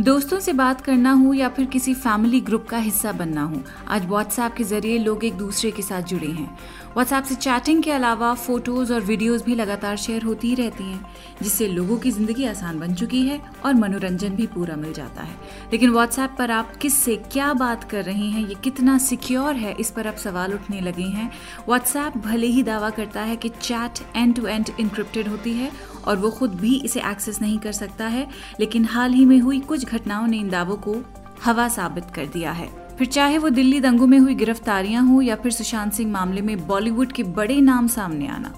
दोस्तों से बात करना हो या फिर किसी फैमिली ग्रुप का हिस्सा बनना हो, आज व्हाट्सएप के ज़रिए लोग एक दूसरे के साथ जुड़े हैं। व्हाट्सएप से चैटिंग के अलावा फ़ोटोज़ और वीडियोस भी लगातार शेयर होती ही रहती हैं, जिससे लोगों की ज़िंदगी आसान बन चुकी है और मनोरंजन भी पूरा मिल जाता है। लेकिन व्हाट्सएप पर आप किससे क्या बात कर रहे हैं, ये कितना सिक्योर है, इस पर अब सवाल उठने लगे हैं। व्हाट्सएप भले ही दावा करता है कि chat end to end encrypted होती है और वो खुद भी इसे एक्सेस नहीं कर सकता है, लेकिन हाल ही में हुई कुछ घटनाओं ने इन दावों को हवा साबित कर दिया है। फिर चाहे वो दिल्ली दंगों में हुई गिरफ्तारियाँ हो या फिर सुशांत सिंह मामले में बॉलीवुड के बड़े नाम सामने आना,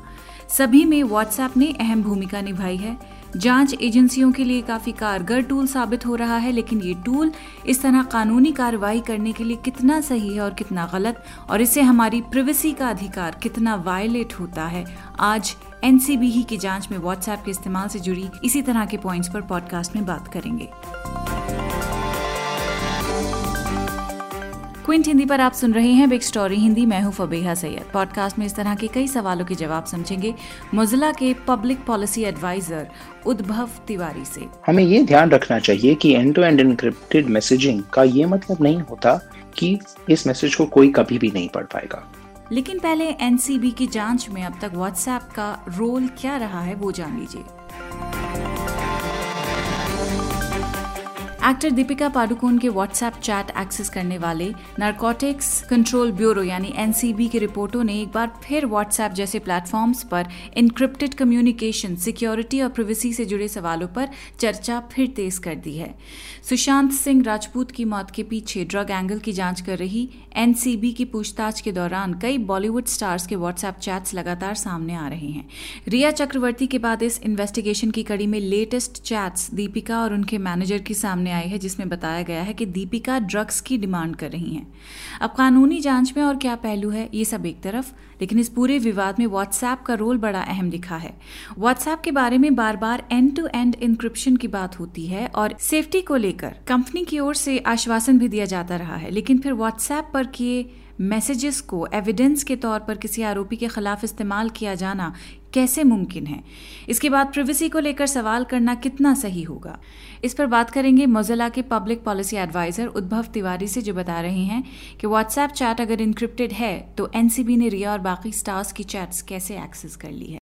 सभी में व्हाट्सएप ने अहम भूमिका निभाई है। जाँच एजेंसियों के लिए काफ़ी कारगर टूल साबित हो रहा है, लेकिन ये टूल इस तरह कानूनी कार्रवाई करने के लिए कितना सही है और कितना गलत, और इससे हमारी प्रिवेसी का अधिकार कितना वायलेट होता है, आज एनसीबी ही की जाँच में व्हाट्सएप के इस्तेमाल से जुड़ी इसी तरह के पॉइंट्स पर पॉडकास्ट में बात करेंगे। क्विंट हिंदी पर आप सुन रहे हैं बिग स्टोरी हिंदी। मैं हूँ फबीहा सैयद। पॉडकास्ट में इस तरह के कई सवालों के जवाब समझेंगे मोजिला के पब्लिक पॉलिसी एडवाइजर उद्भव तिवारी से। हमें ये ध्यान रखना चाहिए कि end to end encrypted messaging का ये मतलब नहीं होता कि इस मैसेज को कोई कभी भी नहीं पढ़ पाएगा। लेकिन पहले एनसीबी की जाँच में अब तक व्हाट्सएप का रोल क्या रहा है वो जान लीजिए। एक्टर दीपिका पाडुकोन के व्हाट्सएप चैट एक्सेस करने वाले नारकोटिक्स कंट्रोल ब्यूरो यानी एनसीबी की रिपोर्टों ने एक बार फिर व्हाट्सएप जैसे प्लेटफॉर्म्स पर इनक्रिप्टेड कम्युनिकेशन सिक्योरिटी और प्रिवेसी से जुड़े सवालों पर चर्चा फिर तेज कर दी है। सुशांत सिंह राजपूत की मौत के पीछे ड्रग एंगल की जाँच कर रही एनसीबी की पूछताछ के दौरान कई बॉलीवुड स्टार्स के व्हाट्सएप चैट्स लगातार सामने आ रहे हैं। रिया चक्रवर्ती के बाद इस इन्वेस्टिगेशन की कड़ी में लेटेस्ट चैट्स दीपिका और उनके मैनेजर के सामने आई है, जिसमें बताया गया है कि दीपिका ड्रग्स की डिमांड कर रही हैं। अब कानूनी जाँच में और क्या पहलू है, ये सब एक तरफ़, लेकिन इस पूरे विवाद में व्हाट्सएप का रोल बड़ा अहम दिखा है। व्हाट्सएप के बारे में बार बार एंड टू एंड इंक्रिप्शन की बात होती है और सेफ्टी को लेकर कंपनी की ओर से आश्वासन भी दिया जाता रहा है, लेकिन फिर व्हाट्सएप पर किए मैसेजेस को एविडेंस के तौर पर किसी आरोपी के खिलाफ इस्तेमाल किया जाना कैसे मुमकिन है? इसके बाद प्रिवेसी को लेकर सवाल करना कितना सही होगा? इस पर बात करेंगे मोजिला के पब्लिक पॉलिसी एडवाइजर उद्भव तिवारी से, जो बता रहे हैं कि व्हाट्सएप चैट अगर इंक्रिप्टेड है तो एनसीबी ने रिया और बाकी स्टार्स की चैट्स कैसे एक्सेस कर ली है?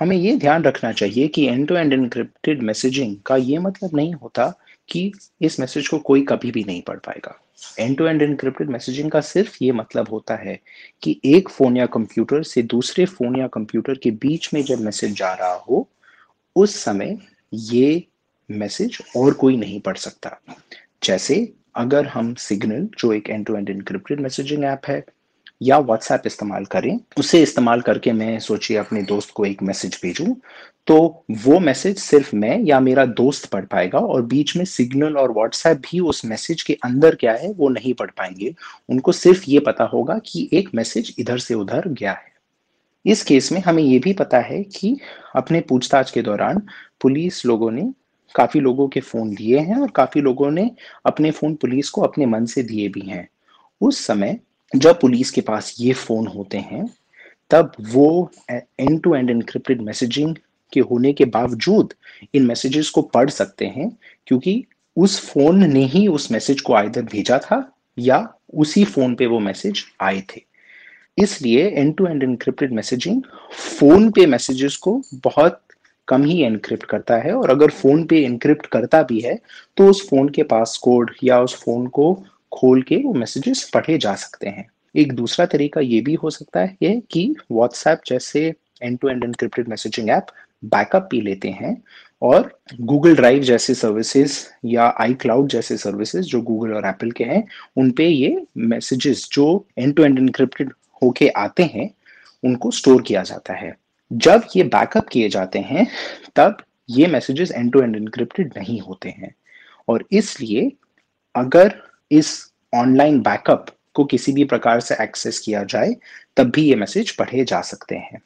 हमें ये ध्यान रखना चाहिए कि end to end encrypted messaging का ये मतलब नहीं होता कि इस मैसेज को कोई कभी भी नहीं पढ़ पाएगा। End to end encrypted messaging का सिर्फ़ ये मतलब होता है कि एक फ़ोन या कंप्यूटर से दूसरे फ़ोन या कंप्यूटर के बीच में जब मैसेज जा रहा हो, उस समय ये मैसेज और कोई नहीं पढ़ सकता। जैसे अगर हम सिग्नल जो एक end to end encrypted messaging app है या व्हाट्सएप इस्तेमाल करें। उसे इस्तेमाल करके मैं सोचिए अपने दोस्त को एक मैसेज भेजूं। तो वो मैसेज सिर्फ़ मैं या मेरा दोस्त पढ़ पाएगा और बीच में सिग्नल और व्हाट्सएप भी उस मैसेज के अंदर क्या है, वो नहीं पढ़ पाएँगे। उनको सिर्फ़ ये पता होगा कि एक मैसेज इधर से उधर गया है। इस केस में हमें ये भी पता है कि अपने पूछताछ के दौरान पुलिस लोगों ने काफ़ी लोगों के फ़ोन लिए हैं और काफ़ी लोगों ने अपने फ़ोन पुलिस को अपने मन से दिए भी हैं। उस समय जब पुलिस के पास ये फ़ोन होते हैं, तब वो end to end encrypted messaging के होने के बावजूद इन मैसेजेस को पढ़ सकते हैं, क्योंकि उस फ़ोन ने ही उस मैसेज को आइदर भेजा था या उसी फ़ोन पे वो मैसेज आए थे। इसलिए end to end encrypted messaging phone पे मैसेजेस को बहुत कम ही एनक्रिप्ट करता है, और अगर फ़ोन पे एनक्रिप्ट करता भी है तो उस फ़ोन के पास कोड या उस फ़ोन को खोल के वो मैसेजेस पढ़े जा सकते हैं। एक दूसरा तरीका ये भी हो सकता है कि व्हाट्सएप जैसे end to end encrypted messaging app backup भी लेते हैं और गूगल ड्राइव जैसे सर्विसेज़ या आई क्लाउड जैसे सर्विसेज़ जो गूगल और एप्पल के हैं, उन पे ये मैसेजेस जो एंड टू एंड इनक्रिप्टेड होके आते हैं, उनको स्टोर किया जाता है। जब ये बैकअप किए जाते हैं, तब ये messages end to end encrypted नहीं होते हैं। और इसलिए अगर इस ऑनलाइन बैकअप को किसी भी प्रकार से एक्सेस किया जाए, तब भी ये मैसेज पढ़े जा सकते हैं।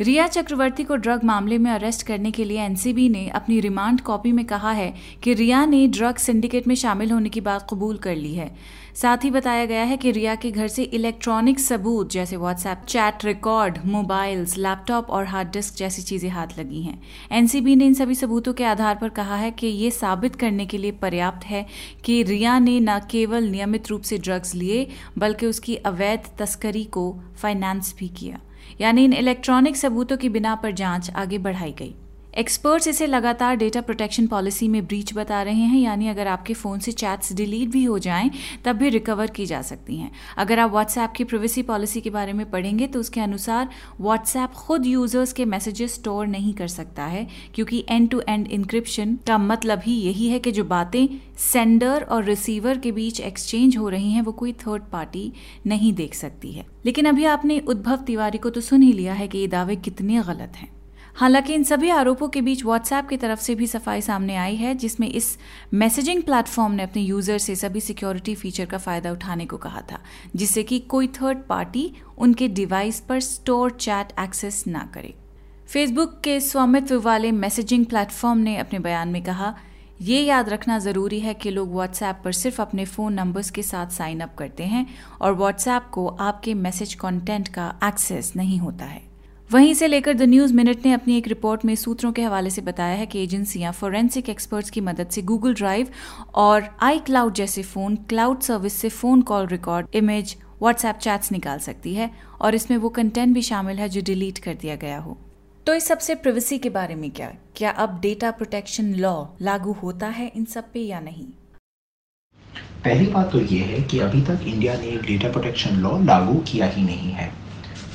रिया चक्रवर्ती को ड्रग मामले में अरेस्ट करने के लिए एनसीबी ने अपनी रिमांड कॉपी में कहा है कि रिया ने ड्रग सिंडिकेट में शामिल होने की बात कबूल कर ली है। साथ ही बताया गया है कि रिया के घर से इलेक्ट्रॉनिक सबूत जैसे WhatsApp chat record mobiles laptop और हार्ड डिस्क जैसी चीज़ें हाथ लगी हैं। एनसीबी ने इन सभी सबूतों के आधार पर कहा है कि ये साबित करने के लिए पर्याप्त है कि रिया ने न केवल नियमित रूप से ड्रग्स लिए, बल्कि उसकी अवैध तस्करी को फाइनेंस भी किया। यानी इन इलेक्ट्रॉनिक सबूतों की बिना पर जाँच आगे बढ़ाई गई। एक्सपर्ट्स इसे लगातार डेटा प्रोटेक्शन पॉलिसी में ब्रीच बता रहे हैं, यानी अगर आपके फ़ोन से चैट्स डिलीट भी हो जाएँ, तब भी रिकवर की जा सकती हैं। अगर आप व्हाट्सएप की प्रिवेसी पॉलिसी के बारे में पढ़ेंगे तो उसके अनुसार व्हाट्सएप खुद यूज़र्स के मैसेजेस स्टोर नहीं कर सकता है, क्योंकि एंड टू एंड इंक्रिप्शन का मतलब ही यही है कि जो बातें सेंडर और रिसीवर के बीच एक्सचेंज हो रही हैं, वो कोई थर्ड पार्टी नहीं देख सकती है। लेकिन अभी आपने उद्भव तिवारी को तो सुन ही लिया है कि ये दावे कितने गलत हैं। हालाँकि इन सभी आरोपों के बीच व्हाट्सएप की तरफ़ से भी सफ़ाई सामने आई है, जिसमें इस मैसेजिंग प्लेटफॉर्म ने अपने यूज़र से सभी सिक्योरिटी फीचर का फ़ायदा उठाने को कहा था, जिससे कि कोई थर्ड पार्टी उनके डिवाइस पर स्टोर चैट एक्सेस ना करे। फेसबुक के स्वामित्व वाले मैसेजिंग प्लेटफॉर्म ने अपने बयान में कहा, ये याद रखना ज़रूरी है कि लोग व्हाट्सएप पर सिर्फ़ अपने फ़ोन नंबर्स के साथ साइन अप करते हैं और व्हाट्सएप को आपके मैसेज कंटेंट का एक्सेस नहीं होता है। वहीं से लेकर द न्यूज़ मिनट ने अपनी एक रिपोर्ट में सूत्रों के हवाले से बताया है कि एजेंसियाँ फोरेंसिक एक्सपर्ट्स की मदद से गूगल ड्राइव और आई क्लाउड जैसे फ़ोन क्लाउड सर्विस से phone call record image WhatsApp chats निकाल सकती है और इसमें वो कंटेंट भी शामिल है जो डिलीट कर दिया गया हो। तो इस सबसे प्रिवेसी के बारे में क्या? क्या अब डेटा प्रोटेक्शन लॉ लागू होता है इन सब पे या नहीं? पहली बात तो ये है कि अभी तक इंडिया ने डेटा प्रोटेक्शन लॉ लागू किया ही नहीं है।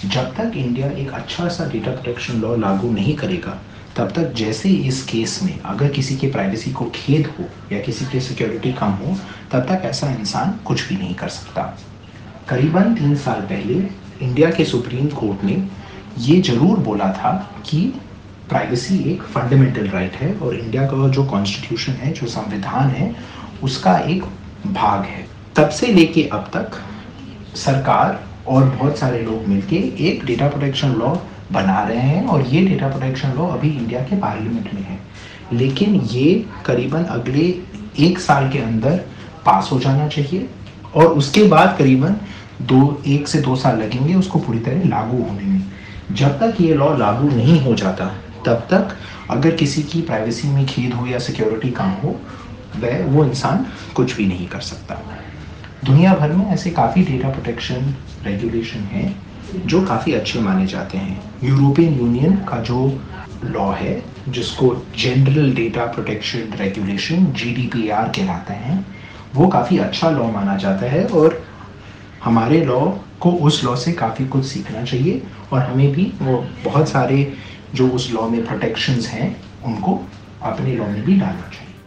जब तक इंडिया एक अच्छा सा डेटा प्रोटेक्शन लॉ लागू नहीं करेगा, तब तक जैसे इस केस में अगर किसी के प्राइवेसी को खेद हो या किसी की सिक्योरिटी कम हो, तब तक ऐसा इंसान कुछ भी नहीं कर सकता। करीबन तीन साल पहले इंडिया के सुप्रीम कोर्ट ने ये ज़रूर बोला था कि प्राइवेसी एक फंडामेंटल राइट है और इंडिया का जो कॉन्स्टिट्यूशन है, जो संविधान है, उसका एक भाग है। तब से लेके अब तक सरकार और बहुत सारे लोग मिलके एक डेटा प्रोटेक्शन लॉ बना रहे हैं और ये डेटा प्रोटेक्शन लॉ अभी इंडिया के पार्लियामेंट में है। लेकिन ये करीबन अगले एक साल के अंदर पास हो जाना चाहिए और उसके बाद करीबन दो, एक से दो साल लगेंगे उसको पूरी तरह लागू होने में। जब तक ये लॉ लागू नहीं हो जाता, तब तक अगर किसी की प्राइवेसी में खेद हो या सिक्योरिटी काम हो, वह वो इंसान कुछ भी नहीं कर सकता। दुनिया भर में ऐसे काफ़ी डेटा प्रोटेक्शन रेगुलेशन हैं जो काफ़ी अच्छे माने जाते हैं। यूरोपियन यूनियन का जो लॉ है, जिसको जनरल डेटा प्रोटेक्शन रेगुलेशन जी कहलाते हैं, वो काफ़ी अच्छा लॉ माना जाता है और हमारे लॉ को उस लॉ से काफ़ी कुछ सीखना चाहिए और हमें भी वो बहुत सारे जो उस लॉ में प्रोटेक्शंस हैं, उनको अपने लॉ में भी डालना चाहिए।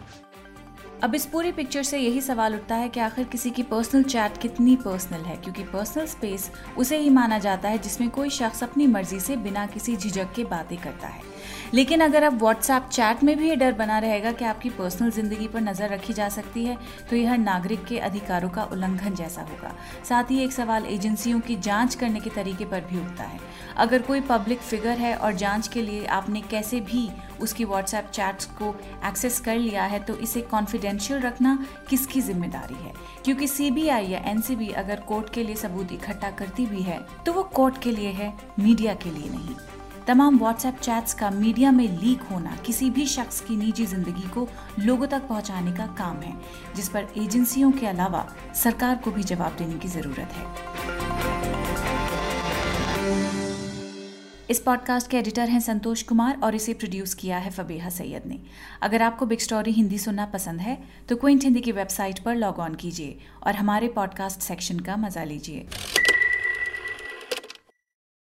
अब इस पूरी पिक्चर से यही सवाल उठता है कि आखिर किसी की पर्सनल चैट कितनी पर्सनल है? क्योंकि पर्सनल स्पेस उसे ही माना जाता है जिसमें कोई शख्स अपनी मर्ज़ी से बिना किसी झिझक के बातें करता है। लेकिन अगर आप व्हाट्सएप चैट में भी ये डर बना रहेगा कि आपकी पर्सनल ज़िंदगी पर नज़र रखी जा सकती है तो यह नागरिक के अधिकारों का उल्लंघन जैसा होगा। साथ ही एक सवाल एजेंसियों की जाँच करने के तरीके पर भी उठता है। अगर कोई पब्लिक फिगर है और जाँच के लिए आपने कैसे भी उसकी व्हाट्सएप चैट्स को एक्सेस कर लिया है तो इसे कॉन्फिडेंशियल रखना किसकी ज़िम्मेदारी है? क्योंकि सीबीआई या एनसीबी अगर कोर्ट के लिए सबूत इकट्ठा करती भी है तो वो कोर्ट के लिए है मीडिया के लिए नहीं। तमाम व्हाट्सएप चैट्स का मीडिया में लीक होना किसी भी शख्स की निजी ज़िंदगी को लोगों तक पहुँचाने का काम है, जिस पर एजेंसियों के अलावा सरकार को भी जवाब देने की ज़रूरत है। इस पॉडकास्ट के एडिटर हैं संतोष कुमार और इसे प्रोड्यूस किया है फबीहा सैयद ने। अगर आपको बिग स्टोरी हिंदी सुनना पसंद है तो क्विंट हिंदी की वेबसाइट पर लॉग ऑन कीजिए और हमारे पॉडकास्ट सेक्शन का मज़ा लीजिए।